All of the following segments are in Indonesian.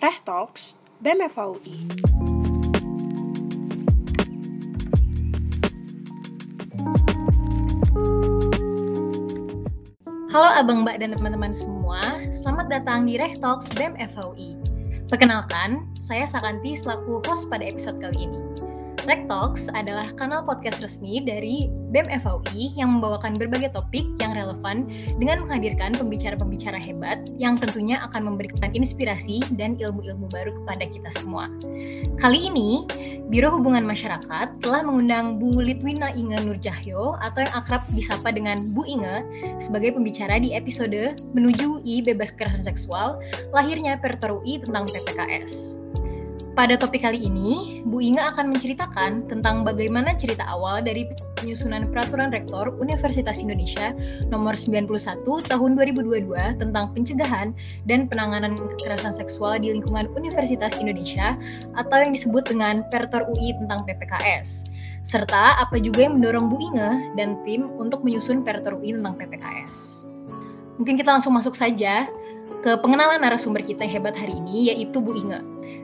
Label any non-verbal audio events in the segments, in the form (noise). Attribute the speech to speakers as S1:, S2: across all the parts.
S1: Reh Talks, BEM.
S2: Halo Abang Mbak dan teman-teman semua, selamat datang di Reh Talks BEM. Perkenalkan, saya Sakanti selaku host pada episode kali ini. Rek Talks adalah kanal podcast resmi dari BEM FAUI yang membawakan berbagai topik yang relevan dengan menghadirkan pembicara-pembicara hebat yang tentunya akan memberikan inspirasi dan ilmu-ilmu baru kepada kita semua. Kali ini, Biro Hubungan Masyarakat telah mengundang Bu Litwina Inge Nurjahyo atau yang akrab disapa dengan Bu Inge sebagai pembicara di episode Menuju I Bebas Kekerasan Seksual, lahirnya Perter UI tentang PPKS. Pada topik kali ini, Bu Inga akan menceritakan tentang bagaimana cerita awal dari penyusunan Peraturan Rektor Universitas Indonesia Nomor 91 Tahun 2022 tentang pencegahan dan penanganan kekerasan seksual di lingkungan Universitas Indonesia atau yang disebut dengan Pertor UI tentang PPKS. Serta apa juga yang mendorong Bu Inga dan tim untuk menyusun Pertor UI tentang PPKS. Mungkin kita langsung masuk saja ke pengenalan narasumber kita yang hebat hari ini yaitu Bu Inge.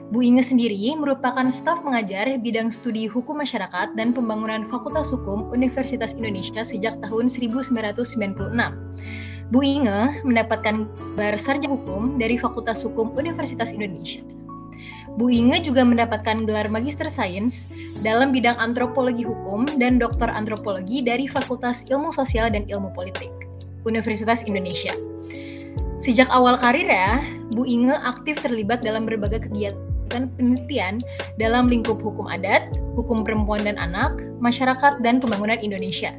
S2: Bu Inge sendiri merupakan staf mengajar bidang studi hukum masyarakat dan pembangunan Fakultas Hukum Universitas Indonesia sejak tahun 1996. Bu Inge mendapatkan gelar sarjana hukum dari Fakultas Hukum Universitas Indonesia. Bu Inge juga mendapatkan gelar Magister Sains dalam bidang antropologi hukum dan doktor antropologi dari Fakultas Ilmu Sosial dan Ilmu Politik Universitas Indonesia. Sejak awal karir ya, Bu Inge aktif terlibat dalam berbagai kegiatan penelitian dalam lingkup hukum adat, hukum perempuan dan anak, masyarakat, dan pembangunan Indonesia.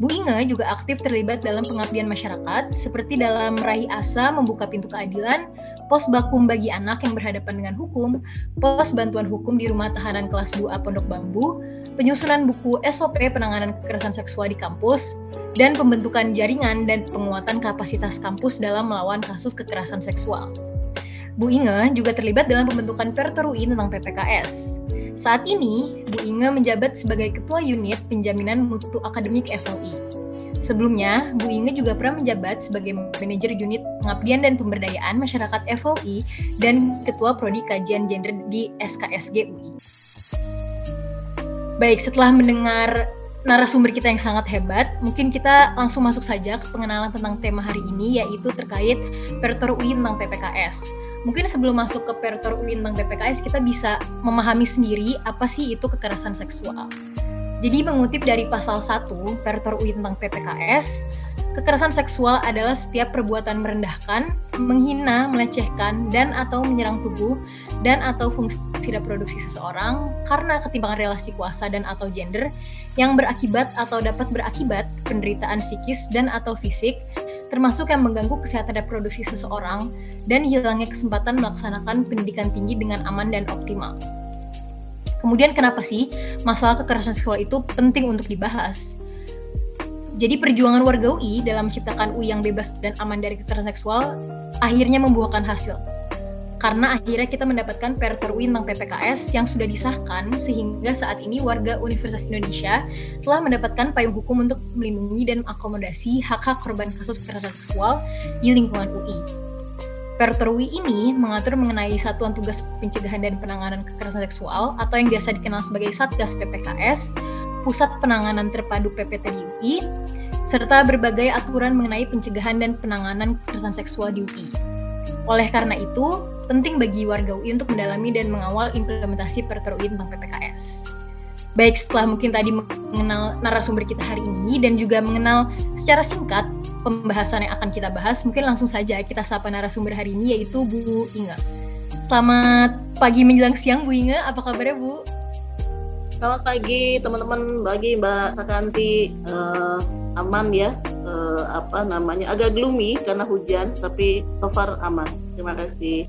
S2: Bu Inge juga aktif terlibat dalam pengabdian masyarakat, seperti dalam meraih asa membuka pintu keadilan, pos bakum bagi anak yang berhadapan dengan hukum, pos bantuan hukum di rumah tahanan kelas 2 Pondok Bambu, penyusunan buku SOP penanganan kekerasan seksual di kampus, dan pembentukan jaringan dan penguatan kapasitas kampus dalam melawan kasus kekerasan seksual. Bu Inge juga terlibat dalam pembentukan Perterui tentang PPKS. Saat ini, Bu Inge menjabat sebagai Ketua Unit Penjaminan Mutu Akademik FLI. Sebelumnya, Bu Inge juga pernah menjabat sebagai Manajer Unit Pengabdian dan Pemberdayaan Masyarakat FLI dan Ketua Prodi Kajian Gender di SKSG UI. Baik, setelah mendengar narasumber kita yang sangat hebat, mungkin kita langsung masuk saja ke pengenalan tentang tema hari ini, yaitu terkait Pertor UI tentang PPKS mungkin sebelum masuk ke Pertor UI tentang PPKS kita bisa memahami sendiri apa sih itu kekerasan seksual. Jadi mengutip dari pasal 1 Pertor UI tentang PPKS, kekerasan seksual adalah setiap perbuatan merendahkan, menghina, melecehkan, dan atau menyerang tubuh dan atau fungsi reproduksi seseorang karena ketimpangan relasi kuasa dan atau gender yang berakibat atau dapat berakibat penderitaan psikis dan atau fisik termasuk yang mengganggu kesehatan reproduksi seseorang dan hilangnya kesempatan melaksanakan pendidikan tinggi dengan aman dan optimal. Kemudian kenapa sih masalah kekerasan seksual itu penting untuk dibahas? Jadi perjuangan warga UI dalam menciptakan UI yang bebas dan aman dari kekerasan seksual akhirnya membuahkan hasil karena akhirnya kita mendapatkan Perter UI tentang PPKS yang sudah disahkan sehingga saat ini warga Universitas Indonesia telah mendapatkan payung hukum untuk melindungi dan akomodasi hak-hak korban kasus kekerasan seksual di lingkungan UI. Perter UI ini mengatur mengenai Satuan Tugas Pencegahan dan Penanganan Kekerasan Seksual atau yang biasa dikenal sebagai Satgas PPKS, Pusat Penanganan Terpadu PPT di UI, serta berbagai aturan mengenai pencegahan dan penanganan kekerasan seksual di UI. Oleh karena itu, penting bagi warga UI untuk mendalami dan mengawal implementasi Perter UI tentang PPKS. Baik, setelah mungkin tadi mengenal narasumber kita hari ini dan juga mengenal secara singkat pembahasan yang akan kita bahas, mungkin langsung saja kita sapa narasumber hari ini yaitu Bu Inga. Selamat pagi menjelang siang Bu Inga, apa kabarnya Bu?
S3: Selamat pagi teman-teman, bagi Mbak Sakanti uh, aman ya, uh, apa namanya agak gloomy karena hujan, tapi so far aman. Terima kasih.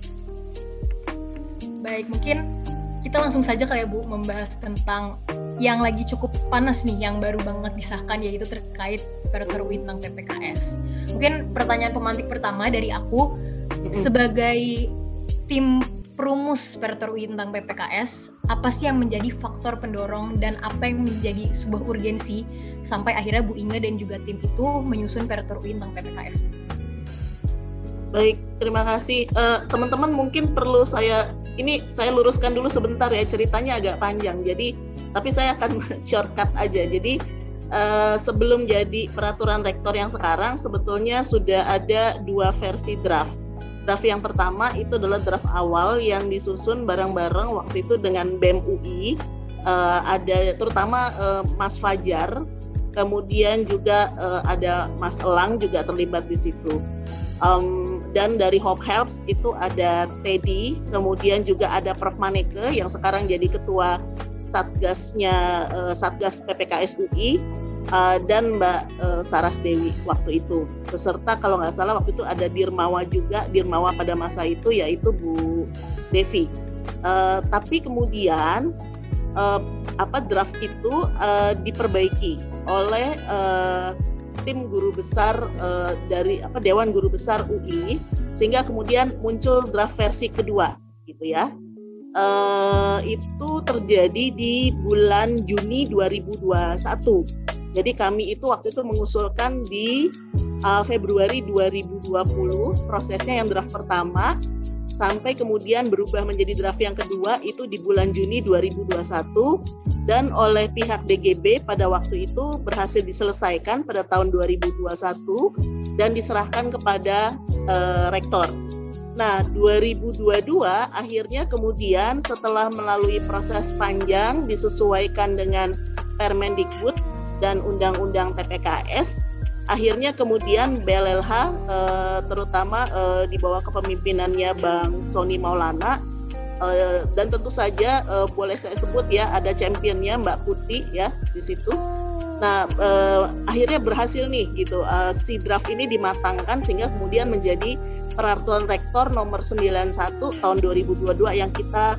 S2: Baik, mungkin kita langsung saja kali ya Bu membahas tentang yang lagi cukup panas nih, yang baru banget disahkan yaitu terkait peraturan tentang PPKS. Mungkin pertanyaan pemantik pertama dari aku sebagai tim perumus peraturan tentang PPKS, apa sih yang menjadi faktor pendorong dan apa yang menjadi sebuah urgensi sampai akhirnya Bu Inge dan juga tim itu menyusun peraturan tentang PPKS?
S3: Baik, terima kasih. Uh, teman-teman mungkin perlu saya ini saya luruskan dulu sebentar ya ceritanya agak panjang. Jadi tapi saya akan (laughs) shortcut aja. Jadi uh, sebelum jadi peraturan rektor yang sekarang sebetulnya sudah ada dua versi draft. Draft yang pertama itu adalah draft awal yang disusun bareng-bareng waktu itu dengan BEM UI. Uh, ada terutama uh, Mas Fajar, kemudian juga uh, ada Mas Elang juga terlibat di situ. Um, dan dari Hope Helps itu ada Teddy, kemudian juga ada Prof. Maneke yang sekarang jadi ketua satgasnya uh, satgas PPKS UI uh, dan Mbak uh, Saras Dewi waktu itu. Beserta kalau nggak salah waktu itu ada Dirmawa juga Dirmawa pada masa itu yaitu Bu Devi. Uh, tapi kemudian uh, apa draft itu uh, diperbaiki oleh uh, tim guru besar uh, dari apa Dewan Guru Besar UI sehingga kemudian muncul draft versi kedua gitu ya uh, itu terjadi di bulan Juni 2021. Jadi kami itu waktu itu mengusulkan di uh, Februari 2020 prosesnya yang draft pertama sampai kemudian berubah menjadi draft yang kedua itu di bulan Juni 2021 dan oleh pihak DGB pada waktu itu berhasil diselesaikan pada tahun 2021 dan diserahkan kepada uh, rektor. Nah, 2022 akhirnya kemudian setelah melalui proses panjang disesuaikan dengan Permendikbud dan Undang-Undang TPKS, akhirnya kemudian BLLH eh, terutama eh, di bawah kepemimpinannya Bang Sony Maulana eh, dan tentu saja eh, boleh saya sebut ya ada championnya Mbak Putih ya di situ. Nah, eh, akhirnya berhasil nih gitu eh, si draft ini dimatangkan sehingga kemudian menjadi peraturan rektor nomor 91 tahun 2022 yang kita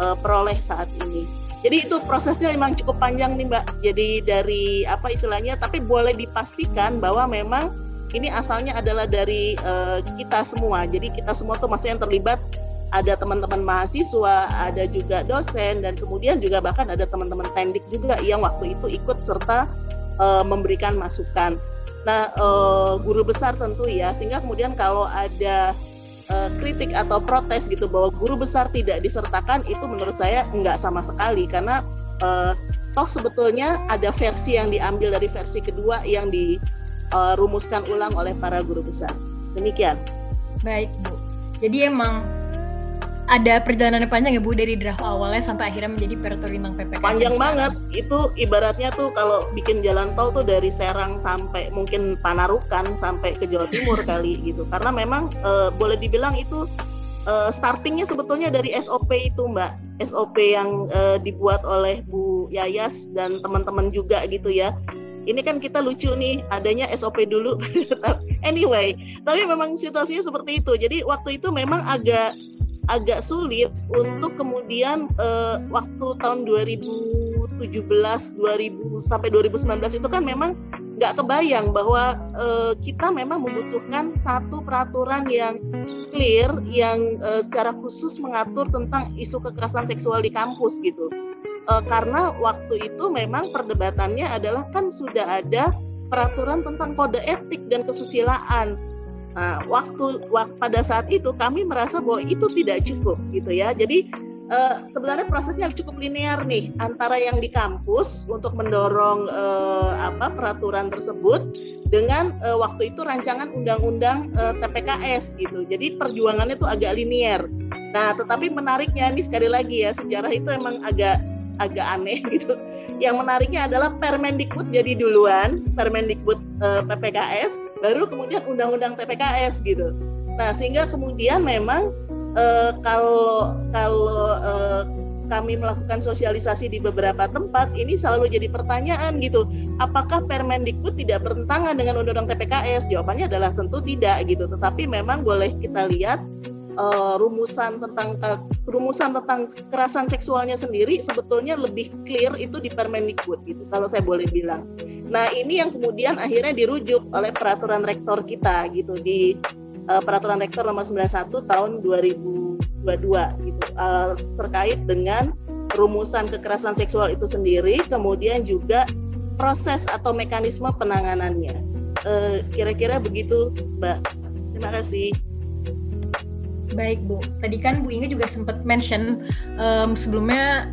S3: uh, peroleh saat ini. Jadi itu prosesnya memang cukup panjang nih Mbak. Jadi dari apa istilahnya tapi boleh dipastikan bahwa memang ini asalnya adalah dari uh, kita semua. Jadi kita semua tuh maksudnya yang terlibat ada teman-teman mahasiswa, ada juga dosen dan kemudian juga bahkan ada teman-teman tendik juga yang waktu itu ikut serta uh, memberikan masukan. Nah, uh, guru besar tentu ya, sehingga kemudian kalau ada uh, kritik atau protes gitu bahwa guru besar tidak disertakan itu menurut saya enggak sama sekali karena uh, toh sebetulnya ada versi yang diambil dari versi kedua yang dirumuskan uh, ulang oleh para guru besar. Demikian.
S2: Baik, Bu. Jadi emang ada perjalanan panjang ya Bu dari draft awalnya sampai akhirnya menjadi peraturan tentang PPKS.
S3: Panjang banget. Itu ibaratnya tuh kalau bikin jalan tol tuh dari Serang sampai mungkin Panarukan sampai ke Jawa Timur (laughs) kali gitu. Karena memang e, boleh dibilang itu e, startingnya sebetulnya dari SOP itu Mbak. SOP yang e, dibuat oleh Bu Yayas dan teman-teman juga gitu ya ini kan kita lucu nih adanya SOP dulu (laughs) anyway tapi memang situasinya seperti itu jadi waktu itu memang agak agak sulit untuk kemudian uh, waktu tahun 2017 2000 sampai 2019 itu kan memang nggak kebayang bahwa uh, kita memang membutuhkan satu peraturan yang clear yang uh, secara khusus mengatur tentang isu kekerasan seksual di kampus gitu. Uh, karena waktu itu memang perdebatannya adalah kan sudah ada peraturan tentang kode etik dan kesusilaan Nah, waktu, waktu pada saat itu kami merasa bahwa itu tidak cukup gitu ya. Jadi uh, sebenarnya prosesnya cukup linear nih antara yang di kampus untuk mendorong uh, apa peraturan tersebut dengan uh, waktu itu rancangan undang-undang uh, TPKS gitu. Jadi perjuangannya itu agak linear. Nah, tetapi menariknya nih sekali lagi ya sejarah itu emang agak agak aneh (laughs) gitu. Yang menariknya adalah Permendikbud jadi duluan, Permendikbud eh, PPKS, baru kemudian Undang-Undang TPKS gitu. Nah sehingga kemudian memang uh, kalau kalau uh, kami melakukan sosialisasi di beberapa tempat, ini selalu jadi pertanyaan gitu. Apakah Permendikbud tidak bertentangan dengan Undang-Undang TPKS? Jawabannya adalah tentu tidak gitu. Tetapi memang boleh kita lihat uh, rumusan tentang uh, rumusan tentang kekerasan seksualnya sendiri sebetulnya lebih clear itu di Permendikbud gitu kalau saya boleh bilang. Nah, ini yang kemudian akhirnya dirujuk oleh peraturan rektor kita gitu di uh, peraturan rektor nomor 91 tahun 2022 gitu uh, terkait dengan rumusan kekerasan seksual itu sendiri kemudian juga proses atau mekanisme penanganannya. Kira-kira uh, begitu, Mbak. Terima kasih.
S2: Baik Bu, tadi kan Bu Inge juga sempat mention um, sebelumnya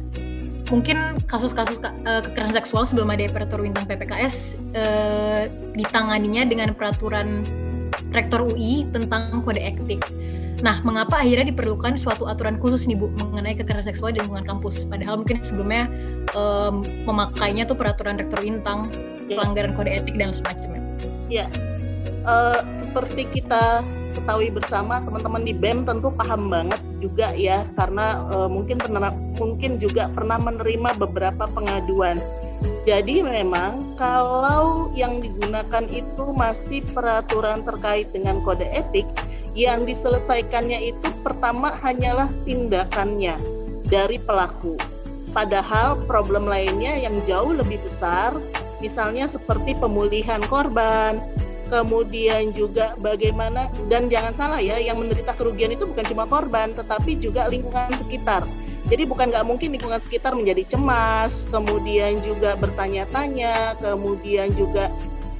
S2: mungkin kasus-kasus uh, kekerasan seksual sebelum ada peraturan bintang PPKS uh, ditanganinya dengan peraturan rektor UI tentang kode etik. Nah, mengapa akhirnya diperlukan suatu aturan khusus nih Bu mengenai kekerasan seksual di lingkungan kampus? Padahal mungkin sebelumnya um, memakainya tuh peraturan rektor Intang, pelanggaran kode etik dan semacamnya.
S3: Ya, uh, seperti kita ketahui bersama teman-teman di BEM tentu paham banget juga ya karena uh, mungkin pernah mungkin juga pernah menerima beberapa pengaduan. Jadi memang kalau yang digunakan itu masih peraturan terkait dengan kode etik, yang diselesaikannya itu pertama hanyalah tindakannya dari pelaku. Padahal problem lainnya yang jauh lebih besar, misalnya seperti pemulihan korban, kemudian juga bagaimana dan jangan salah ya, yang menderita kerugian itu bukan cuma korban, tetapi juga lingkungan sekitar. Jadi bukan nggak mungkin lingkungan sekitar menjadi cemas, kemudian juga bertanya-tanya, kemudian juga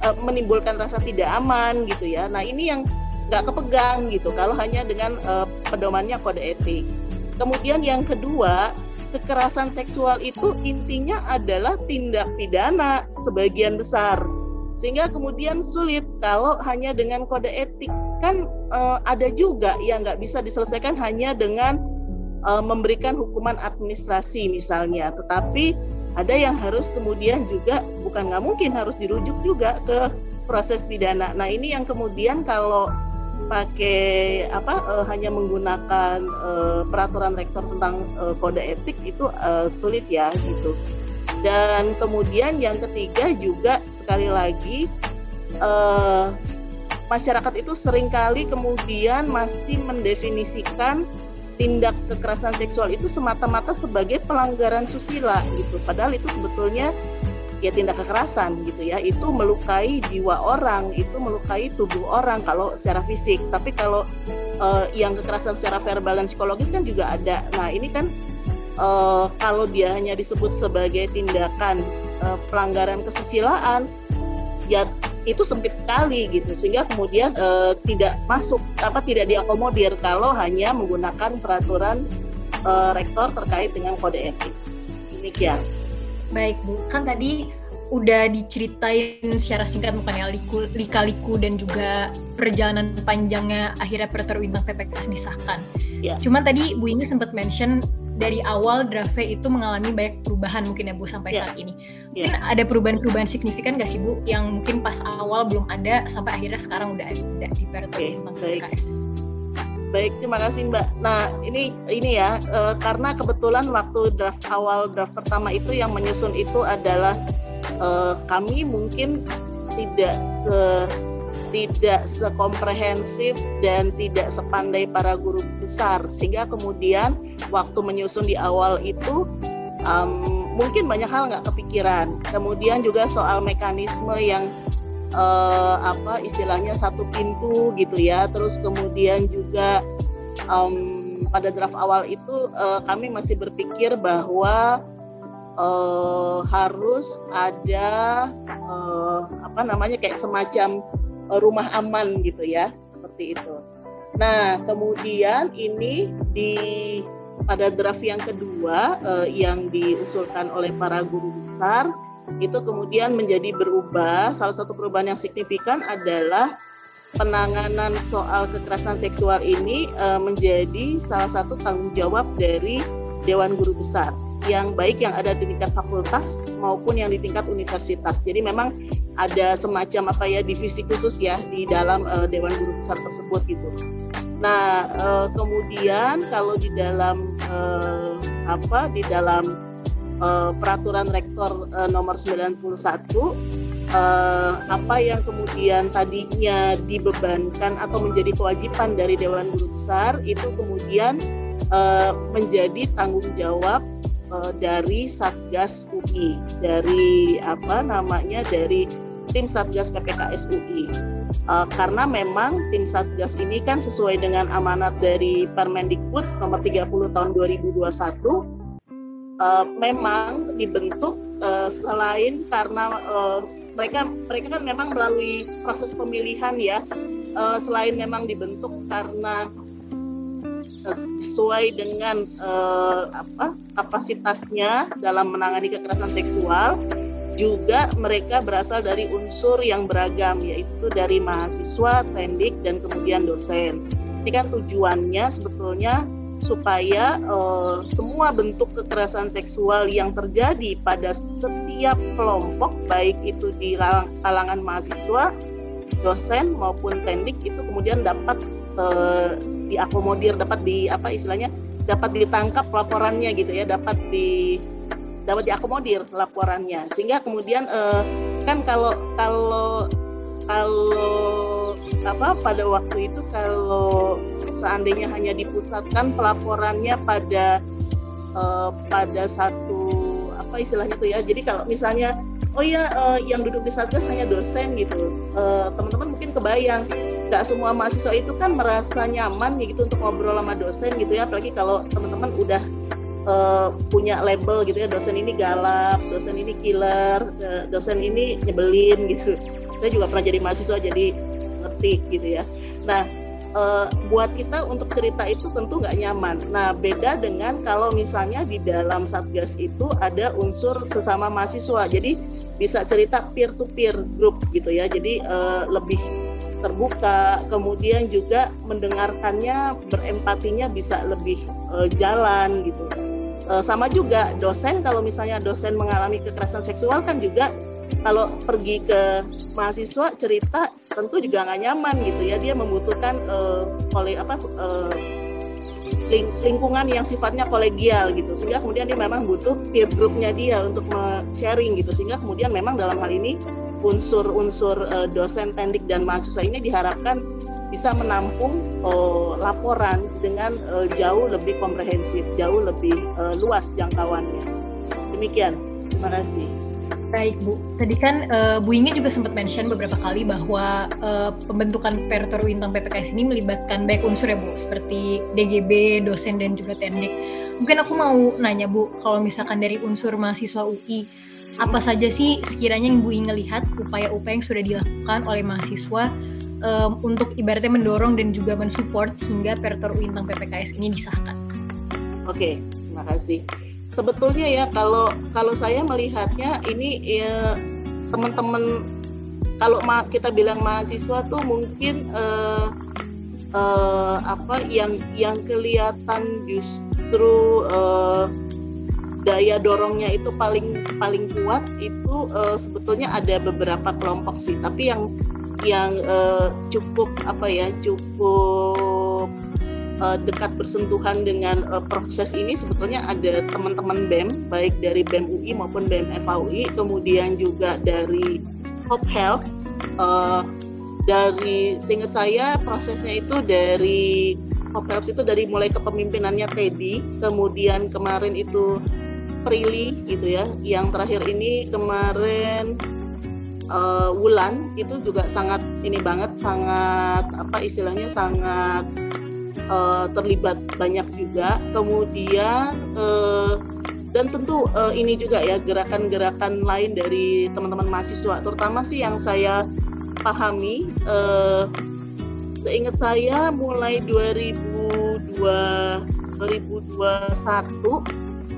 S3: e, menimbulkan rasa tidak aman gitu ya. Nah ini yang nggak kepegang gitu kalau hanya dengan uh, pedomannya kode etik. Kemudian yang kedua, kekerasan seksual itu intinya adalah tindak pidana sebagian besar. Sehingga kemudian sulit kalau hanya dengan kode etik. Kan uh, ada juga yang nggak bisa diselesaikan hanya dengan uh, memberikan hukuman administrasi misalnya. Tetapi ada yang harus kemudian juga bukan nggak mungkin harus dirujuk juga ke proses pidana. Nah ini yang kemudian kalau pakai apa uh, hanya menggunakan peraturan rektor tentang kode etik itu sulit ya gitu. Dan kemudian yang ketiga juga sekali lagi uh, masyarakat itu sering kali kemudian masih mendefinisikan tindak kekerasan seksual itu semata-mata sebagai pelanggaran susila gitu. Padahal itu sebetulnya ya tindak kekerasan gitu ya. Itu melukai jiwa orang itu melukai tubuh orang kalau secara fisik. Tapi kalau uh, yang kekerasan secara verbal dan psikologis kan juga ada. Nah ini kan uh, kalau dia hanya disebut sebagai tindakan uh, pelanggaran kesusilaan ya itu sempit sekali gitu sehingga kemudian uh, tidak masuk apa tidak diakomodir kalau hanya menggunakan peraturan uh, rektor terkait dengan kode etik demikian.
S2: Baik Bu, kan tadi udah diceritain secara singkat mengenai liku, lika-liku dan juga perjalanan panjangnya akhirnya peraturan bintang PPKS disahkan. Yeah. Cuman tadi Bu ini sempat mention dari awal draft itu mengalami banyak perubahan mungkin ya Bu sampai yeah. saat ini. Mungkin yeah. ada perubahan-perubahan signifikan nggak sih Bu yang mungkin pas awal belum ada sampai akhirnya sekarang udah ada di peraturan okay. bintang PPKS?
S3: Baik, terima kasih Mbak. Nah, ini ini ya, e, karena kebetulan waktu draft awal draft pertama itu yang menyusun itu adalah e, kami mungkin tidak se tidak sekomprehensif dan tidak sepandai para guru besar. Sehingga kemudian waktu menyusun di awal itu um, mungkin banyak hal nggak kepikiran. Kemudian juga soal mekanisme yang uh, apa istilahnya satu pintu gitu ya. Terus kemudian juga um, pada draft awal itu uh, kami masih berpikir bahwa uh, harus ada uh, apa namanya kayak semacam rumah aman gitu ya seperti itu. Nah kemudian ini di pada draft yang kedua uh, yang diusulkan oleh para guru besar itu kemudian menjadi berubah. Salah satu perubahan yang signifikan adalah penanganan soal kekerasan seksual ini e, menjadi salah satu tanggung jawab dari Dewan Guru Besar yang baik yang ada di tingkat fakultas maupun yang di tingkat universitas. Jadi memang ada semacam apa ya divisi khusus ya di dalam e, Dewan Guru Besar tersebut gitu. Nah, e, kemudian kalau di dalam e, apa di dalam uh, peraturan rektor uh, nomor 91 uh, apa yang kemudian tadinya dibebankan atau menjadi kewajiban dari Dewan Guru Besar itu kemudian uh, menjadi tanggung jawab uh, dari Satgas UI dari apa namanya dari tim Satgas PPKS UI uh, karena memang tim Satgas ini kan sesuai dengan amanat dari Permendikbud nomor 30 tahun 2021 uh, memang dibentuk uh, selain karena uh, mereka mereka kan memang melalui proses pemilihan ya. Uh, selain memang dibentuk karena sesuai dengan uh, apa kapasitasnya dalam menangani kekerasan seksual juga mereka berasal dari unsur yang beragam yaitu dari mahasiswa, tendik dan kemudian dosen. Ini kan tujuannya sebetulnya supaya uh, semua bentuk kekerasan seksual yang terjadi pada setiap kelompok baik itu di kalangan mahasiswa, dosen maupun tendik itu kemudian dapat uh, diakomodir, dapat di apa istilahnya dapat ditangkap laporannya gitu ya, dapat di dapat diakomodir laporannya. Sehingga kemudian uh, kan kalau kalau kalau apa pada waktu itu kalau seandainya hanya dipusatkan pelaporannya pada uh, pada satu apa istilahnya tuh ya. Jadi kalau misalnya oh ya uh, yang duduk di satgas hanya dosen gitu. Uh, teman-teman mungkin kebayang nggak semua mahasiswa itu kan merasa nyaman gitu untuk ngobrol sama dosen gitu ya. Apalagi kalau teman-teman udah uh, punya label gitu ya dosen ini galak dosen ini killer dosen ini nyebelin gitu saya juga pernah jadi mahasiswa jadi ngerti gitu ya nah uh, buat kita untuk cerita itu tentu nggak nyaman. Nah, beda dengan kalau misalnya di dalam satgas itu ada unsur sesama mahasiswa, jadi bisa cerita peer to peer group gitu ya. Jadi uh, lebih terbuka, kemudian juga mendengarkannya, berempatinya bisa lebih uh, jalan gitu. Uh, sama juga dosen kalau misalnya dosen mengalami kekerasan seksual kan juga kalau pergi ke mahasiswa cerita tentu juga nggak nyaman gitu ya. Dia membutuhkan uh, oleh apa uh, ling lingkungan yang sifatnya kolegial gitu. Sehingga kemudian dia memang butuh peer groupnya dia untuk sharing gitu. Sehingga kemudian memang dalam hal ini unsur-unsur dosen tendik dan mahasiswa ini diharapkan bisa menampung uh, laporan dengan uh, jauh lebih komprehensif jauh lebih uh, luas jangkauannya. Demikian. Terima kasih.
S2: Baik Bu, tadi kan uh, Bu Inge juga sempat mention beberapa kali bahwa uh, pembentukan Pertor Wintang PPKS ini melibatkan baik unsur ya Bu, seperti DGB, dosen dan juga tendik. Mungkin aku mau nanya Bu, kalau misalkan dari unsur mahasiswa UI, apa saja sih sekiranya yang Bu Inge lihat upaya-upaya yang sudah dilakukan oleh mahasiswa um, untuk ibaratnya mendorong dan juga mensupport hingga Pertor Wintang PPKS ini disahkan?
S3: Oke, terima kasih sebetulnya ya kalau kalau saya melihatnya ini ya teman-teman kalau ma kita bilang mahasiswa tuh mungkin uh, uh, apa yang yang kelihatan justru uh, daya dorongnya itu paling paling kuat itu uh, sebetulnya ada beberapa kelompok sih tapi yang yang uh, cukup apa ya cukup uh, dekat bersentuhan dengan uh, proses ini sebetulnya ada teman-teman BEM baik dari BEM UI maupun BEM FAUI kemudian juga dari Hope Health uh, dari seingat saya prosesnya itu dari Hope Health itu dari mulai kepemimpinannya Teddy kemudian kemarin itu Prilly gitu ya yang terakhir ini kemarin uh, Wulan itu juga sangat ini banget sangat apa istilahnya sangat uh, terlibat banyak juga. Kemudian uh, dan tentu uh, ini juga ya gerakan-gerakan lain dari teman-teman mahasiswa, terutama sih yang saya pahami. Uh, seingat saya mulai 2002 2021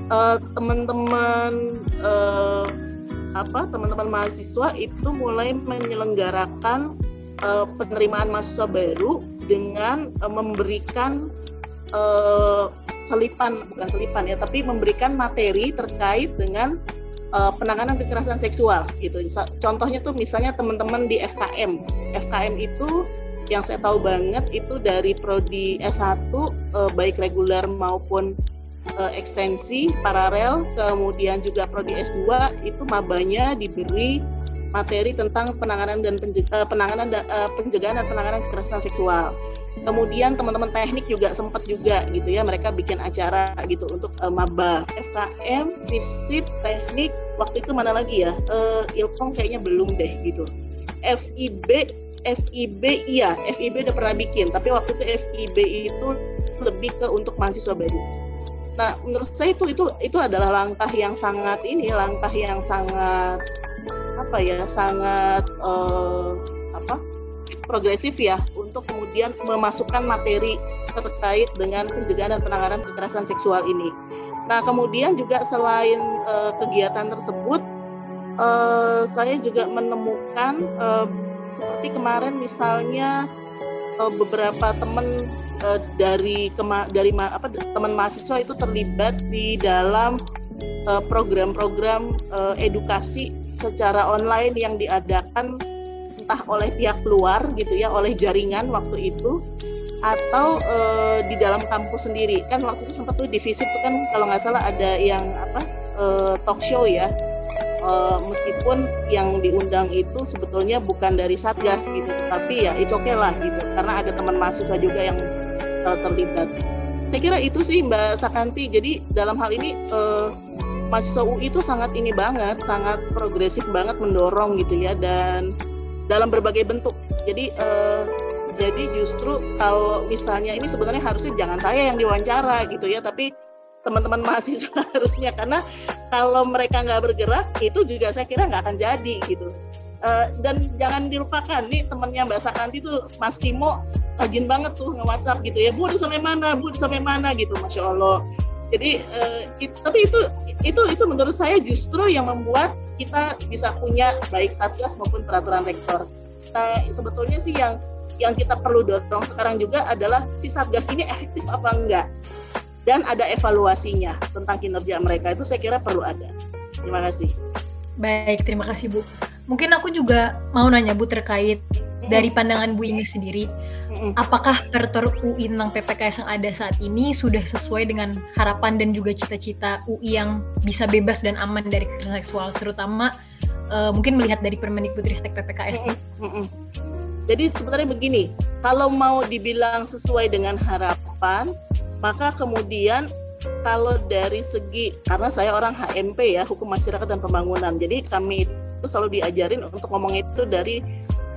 S3: uh, teman-teman uh, apa teman-teman mahasiswa itu mulai menyelenggarakan uh, penerimaan mahasiswa baru dengan uh, memberikan uh, selipan bukan selipan ya tapi memberikan materi terkait dengan uh, penanganan kekerasan seksual gitu. Contohnya tuh misalnya teman-teman di FKM FKM itu yang saya tahu banget itu dari prodi S1 uh, baik reguler maupun uh, ekstensi paralel kemudian juga prodi S2 itu mabanya diberi materi tentang penanganan dan penjaga, eh, penanganan dan uh, pencegahan dan penanganan kekerasan seksual. Kemudian teman-teman teknik juga sempat juga gitu ya mereka bikin acara gitu untuk uh, maba FKM, FISIP, teknik waktu itu mana lagi ya uh, Ilkom kayaknya belum deh gitu. FIB FIB iya FIB udah pernah bikin tapi waktu itu FIB itu lebih ke untuk mahasiswa baru. Nah menurut saya itu itu itu adalah langkah yang sangat ini langkah yang sangat apa ya sangat uh, apa progresif ya untuk kemudian memasukkan materi terkait dengan pencegahan dan penanganan kekerasan seksual ini. Nah, kemudian juga selain uh, kegiatan tersebut, uh, saya juga menemukan uh, seperti kemarin misalnya uh, beberapa teman uh, dari kema dari ma apa teman mahasiswa itu terlibat di dalam program-program uh, edukasi secara online yang diadakan entah oleh pihak luar gitu ya, oleh jaringan waktu itu atau uh, di dalam kampus sendiri. Kan waktu itu sempat tuh divisi tuh kan kalau nggak salah ada yang apa uh, talk show ya uh, meskipun yang diundang itu sebetulnya bukan dari satgas gitu tapi ya it's okay lah gitu karena ada teman mahasiswa juga yang uh, terlibat. Saya kira itu sih Mbak Sakanti. Jadi dalam hal ini uh, mahasiswa UI itu sangat ini banget sangat progresif banget mendorong gitu ya dan dalam berbagai bentuk. Jadi uh, jadi justru kalau misalnya ini sebenarnya harusnya jangan saya yang diwawancara gitu ya tapi teman-teman mahasiswa (laughs) harusnya. Karena kalau mereka nggak bergerak itu juga saya kira nggak akan jadi gitu. Uh, dan jangan dilupakan nih temennya Mbak Sakanti tuh Mas Kimo rajin banget tuh nge WhatsApp gitu ya. Bu udah sampai mana? Bu udah sampai mana? Gitu Masya Allah. Jadi uh, it, tapi itu itu itu menurut saya justru yang membuat kita bisa punya baik satgas maupun peraturan rektor. Nah sebetulnya sih yang yang kita perlu dorong sekarang juga adalah si satgas ini efektif apa enggak dan ada evaluasinya tentang kinerja mereka itu saya kira perlu ada. Terima kasih.
S2: Baik, terima kasih Bu. Mungkin aku juga mau nanya Bu terkait dari pandangan Bu ini sendiri, apakah peraturan UI tentang PPKS yang ada saat ini sudah sesuai dengan harapan dan juga cita-cita UI yang bisa bebas dan aman dari kekerasan seksual, terutama uh, mungkin melihat dari Permendikbudristek PPKS?
S3: Jadi sebenarnya begini, kalau mau dibilang sesuai dengan harapan, maka kemudian kalau dari segi karena saya orang HMP ya, hukum masyarakat dan pembangunan. Jadi kami itu selalu diajarin untuk ngomong itu dari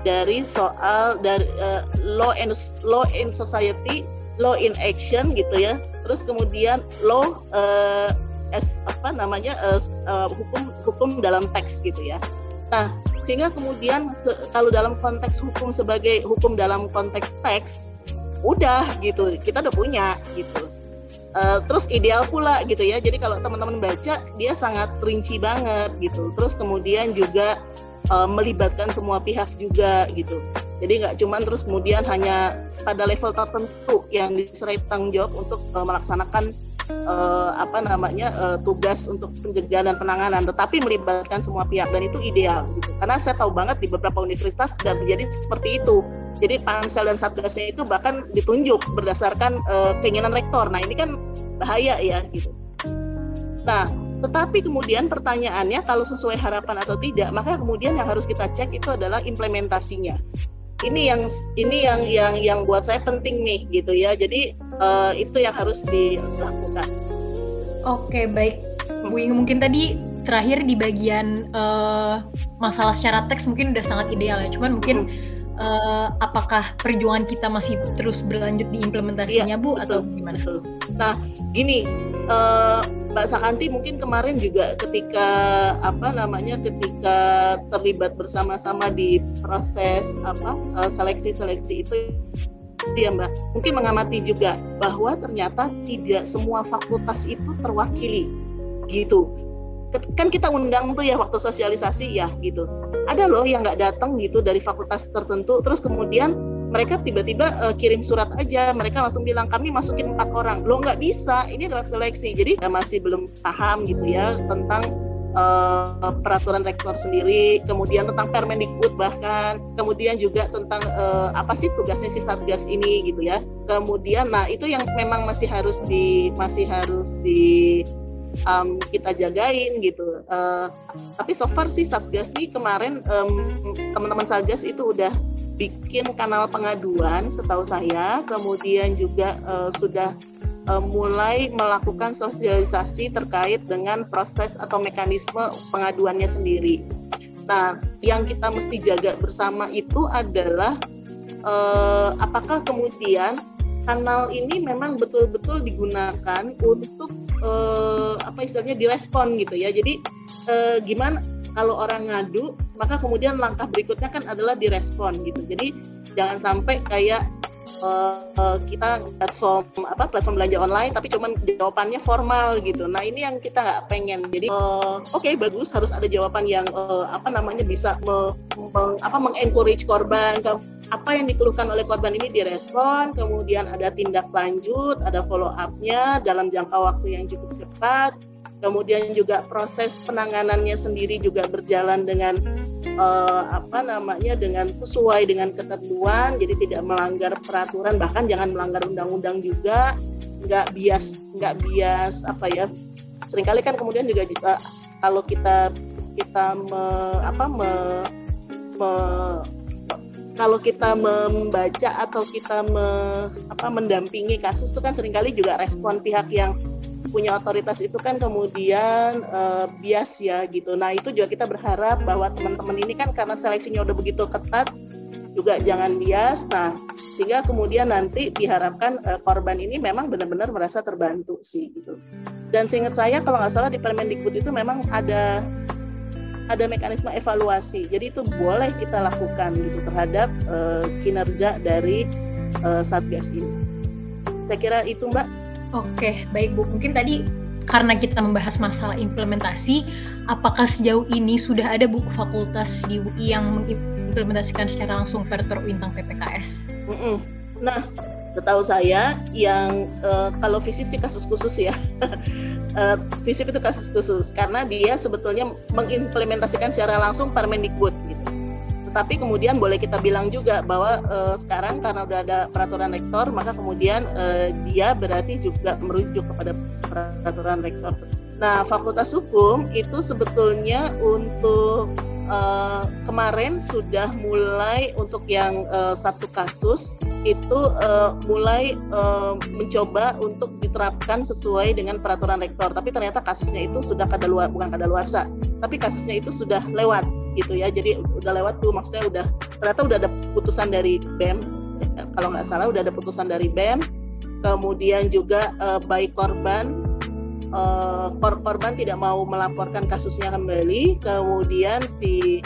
S3: dari soal dari uh, law and law in society, law in action gitu ya. Terus kemudian law uh, as apa namanya uh, uh, hukum hukum dalam teks gitu ya. Nah, sehingga kemudian kalau dalam konteks hukum sebagai hukum dalam konteks teks udah gitu kita udah punya gitu uh, terus ideal pula gitu ya jadi kalau teman-teman baca dia sangat rinci banget gitu terus kemudian juga uh, melibatkan semua pihak juga gitu jadi nggak cuman terus kemudian hanya pada level tertentu yang diserai tanggung jawab untuk uh, melaksanakan uh, apa namanya uh, tugas untuk pencegahan dan penanganan, tetapi melibatkan semua pihak dan itu ideal. Gitu. Karena saya tahu banget di beberapa universitas sudah menjadi seperti itu. Jadi pansel dan satgasnya itu bahkan ditunjuk berdasarkan uh, keinginan rektor. Nah ini kan bahaya ya gitu. Nah tetapi kemudian pertanyaannya kalau sesuai harapan atau tidak, maka kemudian yang harus kita cek itu adalah implementasinya. Ini yang ini yang yang yang buat saya penting nih gitu ya. Jadi uh, itu yang harus dilakukan.
S2: Oke baik. Bu Inge mungkin tadi terakhir di bagian uh, masalah secara teks mungkin udah sangat ideal ya. Cuman mungkin uh, apakah perjuangan kita masih terus berlanjut di implementasinya iya, Bu betul, atau gimana? Betul.
S3: Nah, gini, uh, Mbak Sakanti mungkin kemarin juga ketika apa namanya ketika terlibat bersama-sama di proses apa eh, seleksi-seleksi itu ya Mbak mungkin mengamati juga bahwa ternyata tidak semua fakultas itu terwakili gitu kan kita undang tuh ya waktu sosialisasi ya gitu. Ada loh yang nggak datang gitu dari fakultas tertentu terus kemudian mereka tiba-tiba uh, kirim surat aja. Mereka langsung bilang kami masukin empat orang. Lo nggak bisa. Ini adalah seleksi. Jadi ya masih belum paham gitu ya tentang uh, peraturan rektor sendiri kemudian tentang Permendikbud bahkan kemudian juga tentang uh, apa sih tugasnya si satgas ini gitu ya. Kemudian nah itu yang memang masih harus di masih harus di um, kita jagain gitu. Uh, tapi so far sih Satgas nih kemarin um, teman-teman Satgas itu udah bikin kanal pengaduan setahu saya, kemudian juga uh, sudah uh, mulai melakukan sosialisasi terkait dengan proses atau mekanisme pengaduannya sendiri. Nah, yang kita mesti jaga bersama itu adalah uh, apakah kemudian kanal ini memang betul-betul digunakan untuk uh, apa istilahnya direspon gitu ya. Jadi uh, gimana kalau orang ngadu maka kemudian langkah berikutnya kan adalah direspon gitu jadi jangan sampai kayak uh, kita platform apa platform belanja online tapi cuman jawabannya formal gitu. Nah ini yang kita nggak pengen. Jadi oke okay, bagus harus ada jawaban yang apa namanya bisa me, me, apa mengencourage korban apa yang dikeluhkan oleh korban ini direspon, kemudian ada tindak lanjut, ada follow up-nya dalam jangka waktu yang cukup cepat. Kemudian juga proses penanganannya sendiri juga berjalan dengan uh, apa namanya dengan sesuai dengan ketentuan jadi tidak melanggar peraturan bahkan jangan melanggar undang-undang juga. Nggak bias nggak bias apa ya sering kali kan kemudian juga juga kalau kita kita me, apa me, me, kalau kita membaca atau kita me, apa mendampingi kasus itu kan sering kali juga respon pihak yang punya otoritas itu kan kemudian uh, bias ya gitu. Nah itu juga kita berharap bahwa teman-teman ini kan karena seleksinya udah begitu ketat juga jangan bias. Nah sehingga kemudian nanti diharapkan uh, korban ini memang benar-benar merasa terbantu sih gitu. Dan seingat saya kalau nggak salah di Permendikbud itu memang ada ada mekanisme evaluasi. Jadi itu boleh kita lakukan gitu terhadap uh, kinerja dari uh, satgas ini. Saya kira itu Mbak.
S2: Oke, baik Bu. Mungkin tadi karena kita membahas masalah implementasi, apakah sejauh ini sudah ada buku fakultas di UI yang mengimplementasikan secara langsung Pertur Intang PPKS?
S3: Mm -mm. Nah, setahu saya yang uh, kalau FISIP sih kasus khusus ya. uh, (laughs) FISIP itu kasus khusus karena dia sebetulnya mengimplementasikan secara langsung Permendikbud gitu tapi kemudian boleh kita bilang juga bahwa uh, sekarang karena udah ada peraturan rektor maka kemudian uh, dia berarti juga merujuk kepada peraturan rektor Nah, Fakultas Hukum itu sebetulnya untuk uh, kemarin sudah mulai untuk yang uh, satu kasus itu uh, mulai uh, mencoba untuk diterapkan sesuai dengan peraturan rektor. Tapi ternyata kasusnya itu sudah kadaluar bukan kadaluarsa, tapi kasusnya itu sudah lewat gitu ya jadi udah lewat tuh maksudnya udah ternyata udah ada putusan dari BEM ya, kalau nggak salah udah ada putusan dari BEM kemudian juga uh, baik korban uh, kor korban tidak mau melaporkan kasusnya kembali kemudian si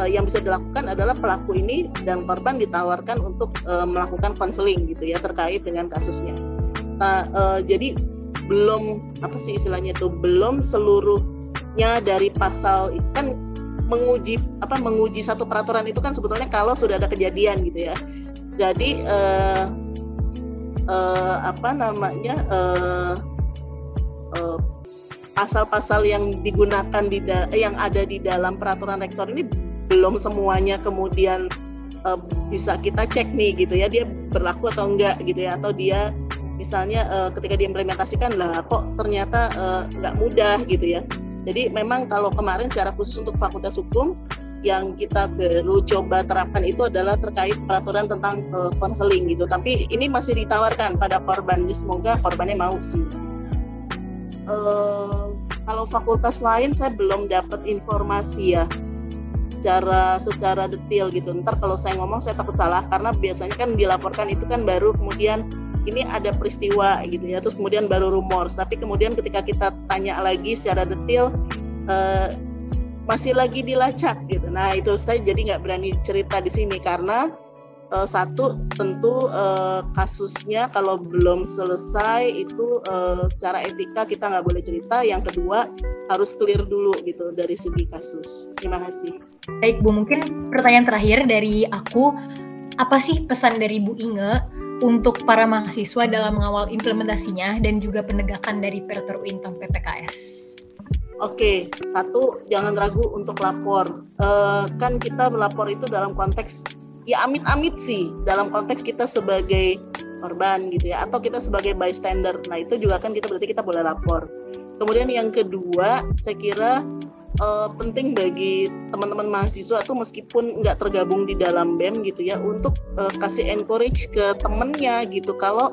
S3: uh, yang bisa dilakukan adalah pelaku ini dan korban ditawarkan untuk uh, melakukan konseling gitu ya terkait dengan kasusnya nah uh, jadi belum apa sih istilahnya itu belum seluruhnya dari pasal kan menguji apa menguji satu peraturan itu kan sebetulnya kalau sudah ada kejadian gitu ya. Jadi eh, eh, apa namanya eh, eh, pasal-pasal yang digunakan di yang ada di dalam peraturan rektor ini belum semuanya kemudian uh, bisa kita cek nih gitu ya dia berlaku atau enggak gitu ya atau dia misalnya uh, ketika diimplementasikan lah kok ternyata nggak uh, mudah gitu ya jadi memang kalau kemarin secara khusus untuk Fakultas Hukum yang kita baru coba terapkan itu adalah terkait peraturan tentang eh, konseling uh, gitu. Tapi ini masih ditawarkan pada korban. Semoga korbannya mau sih. Uh, kalau fakultas lain saya belum dapat informasi ya secara secara detail gitu. Ntar kalau saya ngomong saya takut salah karena biasanya kan dilaporkan itu kan baru kemudian ini ada peristiwa gitu ya terus kemudian baru rumor tapi kemudian ketika kita tanya lagi secara detail uh, masih lagi dilacak gitu nah itu saya jadi nggak berani cerita di sini karena uh, satu tentu uh, kasusnya kalau belum selesai itu uh, secara etika kita nggak boleh cerita yang kedua harus clear dulu gitu dari segi kasus terima kasih
S2: baik Bu mungkin pertanyaan terakhir dari aku apa sih pesan dari Bu Inge untuk para mahasiswa dalam mengawal implementasinya dan juga penegakan dari Pertur Intang PPKS?
S3: Oke, satu jangan ragu untuk lapor. E, kan kita melapor itu dalam konteks ya amit-amit sih, dalam konteks kita sebagai korban gitu ya, atau kita sebagai bystander. Nah itu juga kan kita berarti kita boleh lapor. Kemudian yang kedua, saya kira uh, penting bagi teman-teman mahasiswa tuh meskipun nggak tergabung di dalam BEM gitu ya untuk uh, kasih encourage ke temennya gitu kalau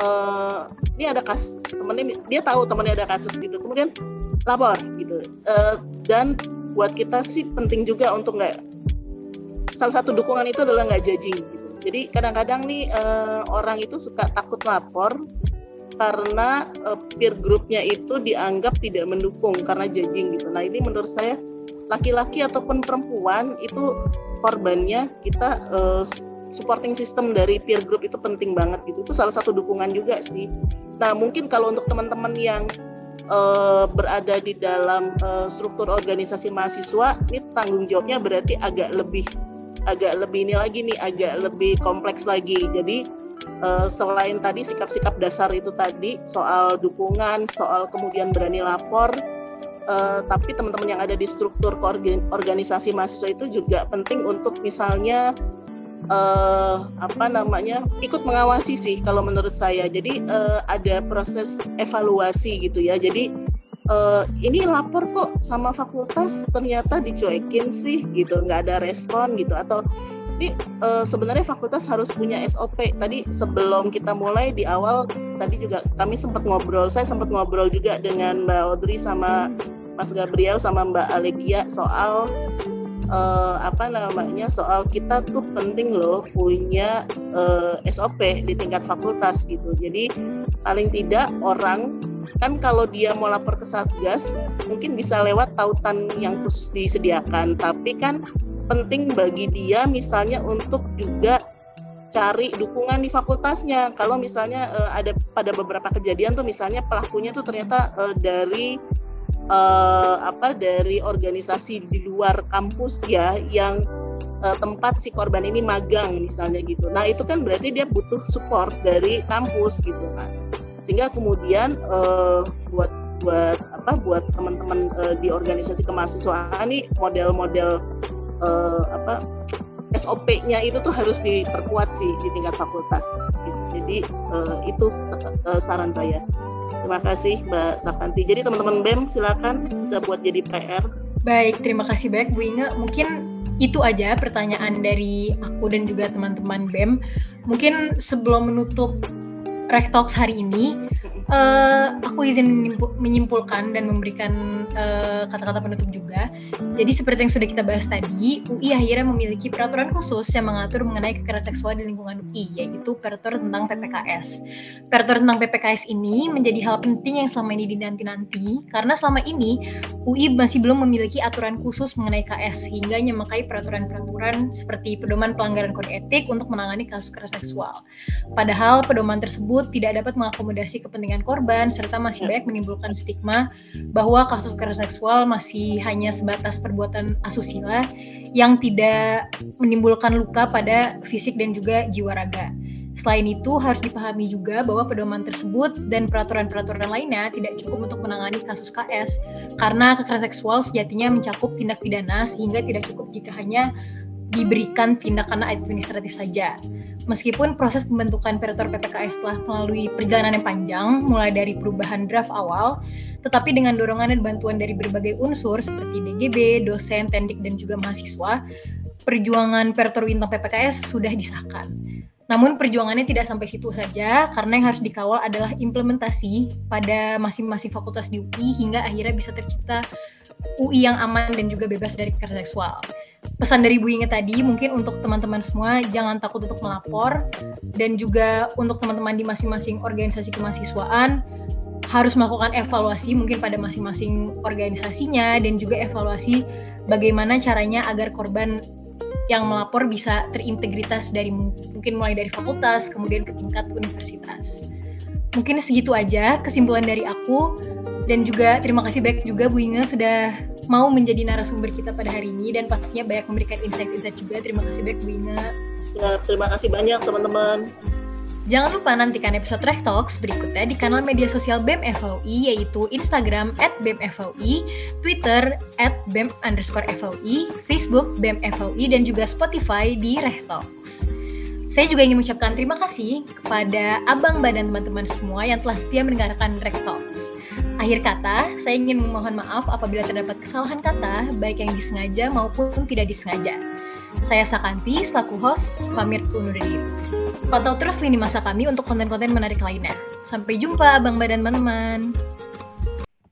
S3: uh, ini ada kasus temennya dia tahu temennya ada kasus gitu kemudian lapor gitu uh, dan buat kita sih penting juga untuk nggak salah satu dukungan itu adalah nggak judging gitu. Jadi kadang-kadang nih uh, orang itu suka takut lapor karena uh, peer groupnya itu dianggap tidak mendukung karena judging gitu. Nah ini menurut saya laki-laki ataupun perempuan itu korbannya kita uh, supporting system dari peer group itu penting banget gitu. Itu salah satu dukungan juga sih. Nah mungkin kalau untuk teman-teman yang uh, berada di dalam uh, struktur organisasi mahasiswa ini tanggung jawabnya berarti agak lebih agak lebih ini lagi nih agak lebih kompleks lagi. Jadi uh, selain tadi sikap-sikap dasar itu tadi soal dukungan soal kemudian berani lapor uh, tapi teman-teman yang ada di struktur organisasi mahasiswa itu juga penting untuk misalnya uh, apa namanya ikut mengawasi sih kalau menurut saya. Jadi uh, ada proses evaluasi gitu ya. Jadi uh, ini lapor kok sama fakultas ternyata dicuekin sih gitu. Nggak ada respon gitu. Atau ini uh, sebenarnya fakultas harus punya SOP tadi sebelum kita mulai di awal tadi juga kami sempat ngobrol saya sempat ngobrol juga dengan Mbak Audrey sama Mas Gabriel sama Mbak Alegia soal uh, apa namanya soal kita tuh penting loh punya uh, SOP di tingkat fakultas gitu. Jadi paling tidak orang kan kalau dia mau lapor ke satgas mungkin bisa lewat tautan yang khusus disediakan tapi kan penting bagi dia misalnya untuk juga cari dukungan di fakultasnya kalau misalnya uh, ada pada beberapa kejadian tuh misalnya pelakunya tuh ternyata uh, dari uh, apa dari organisasi di luar kampus ya yang uh, tempat si korban ini magang misalnya gitu. Nah itu kan berarti dia butuh support dari kampus gitu kan. Sehingga kemudian uh, buat buat apa buat teman-teman uh, di organisasi kemahasiswaan nih model-model uh, apa SOP-nya itu tuh harus diperkuat sih di tingkat fakultas. Jadi uh, itu uh, saran saya. Terima kasih Mbak Sapanti. Jadi teman-teman BEM silakan bisa buat jadi PR.
S2: Baik, terima kasih banyak Bu Inge. Mungkin itu aja pertanyaan dari aku dan juga teman-teman BEM. Mungkin sebelum menutup Rektoks hari ini, uh, aku izin menyimpulkan dan memberikan eh, kata-kata uh, penutup juga. Jadi seperti yang sudah kita bahas tadi, UI akhirnya memiliki peraturan khusus yang mengatur mengenai kekerasan seksual di lingkungan UI, yaitu peraturan tentang PPKS. Peraturan tentang PPKS ini menjadi hal penting yang selama ini dinanti-nanti, karena selama ini UI masih belum memiliki aturan khusus mengenai KS, hingga memakai peraturan-peraturan seperti pedoman pelanggaran kode etik untuk menangani kasus kekerasan seksual. Padahal pedoman tersebut tidak dapat mengakomodasi kepentingan dengan korban serta masih banyak menimbulkan stigma bahwa kasus kekerasan seksual masih hanya sebatas perbuatan asusila yang tidak menimbulkan luka pada fisik dan juga jiwa raga. Selain itu, harus dipahami juga bahwa pedoman tersebut dan peraturan-peraturan lainnya tidak cukup untuk menangani kasus KS, karena kekerasan seksual sejatinya mencakup tindak pidana sehingga tidak cukup jika hanya diberikan tindakan administratif saja. Meskipun proses pembentukan Peraturan PPKS telah melalui perjalanan yang panjang, mulai dari perubahan draft awal, tetapi dengan dorongan dan bantuan dari berbagai unsur seperti DGB, dosen, tendik, dan juga mahasiswa, perjuangan Peraturan tentang PPKS sudah disahkan. Namun perjuangannya tidak sampai situ saja, karena yang harus dikawal adalah implementasi pada masing-masing fakultas di UI hingga akhirnya bisa tercipta UI yang aman dan juga bebas dari kekerasan seksual pesan dari Bu Inge tadi mungkin untuk teman-teman semua jangan takut untuk melapor dan juga untuk teman-teman di masing-masing organisasi kemahasiswaan harus melakukan evaluasi mungkin pada masing-masing organisasinya dan juga evaluasi bagaimana caranya agar korban yang melapor bisa terintegritas dari mungkin mulai dari fakultas kemudian ke tingkat universitas. Mungkin segitu aja kesimpulan dari aku dan juga terima kasih banyak juga Bu Inge sudah mau menjadi narasumber kita pada hari ini dan pastinya banyak memberikan insight-insight juga. Terima kasih banyak Bu Ina.
S3: Ya, terima kasih banyak teman-teman.
S2: Jangan lupa nantikan episode Rek Talks berikutnya di kanal media sosial BEM FOI yaitu Instagram at BEM FOI, Twitter at BEM underscore FOI, Facebook BEM FOI, dan juga Spotify di Rek Talks. Saya juga ingin mengucapkan terima kasih kepada abang badan teman-teman semua yang telah setia mendengarkan Rek Talks. Akhir kata, saya ingin memohon maaf apabila terdapat kesalahan kata, baik yang disengaja maupun tidak disengaja. Saya Sakanti, selaku host, pamit undur diri. Pantau terus lini masa kami untuk konten-konten menarik lainnya. Sampai jumpa, Bang Badan teman-teman.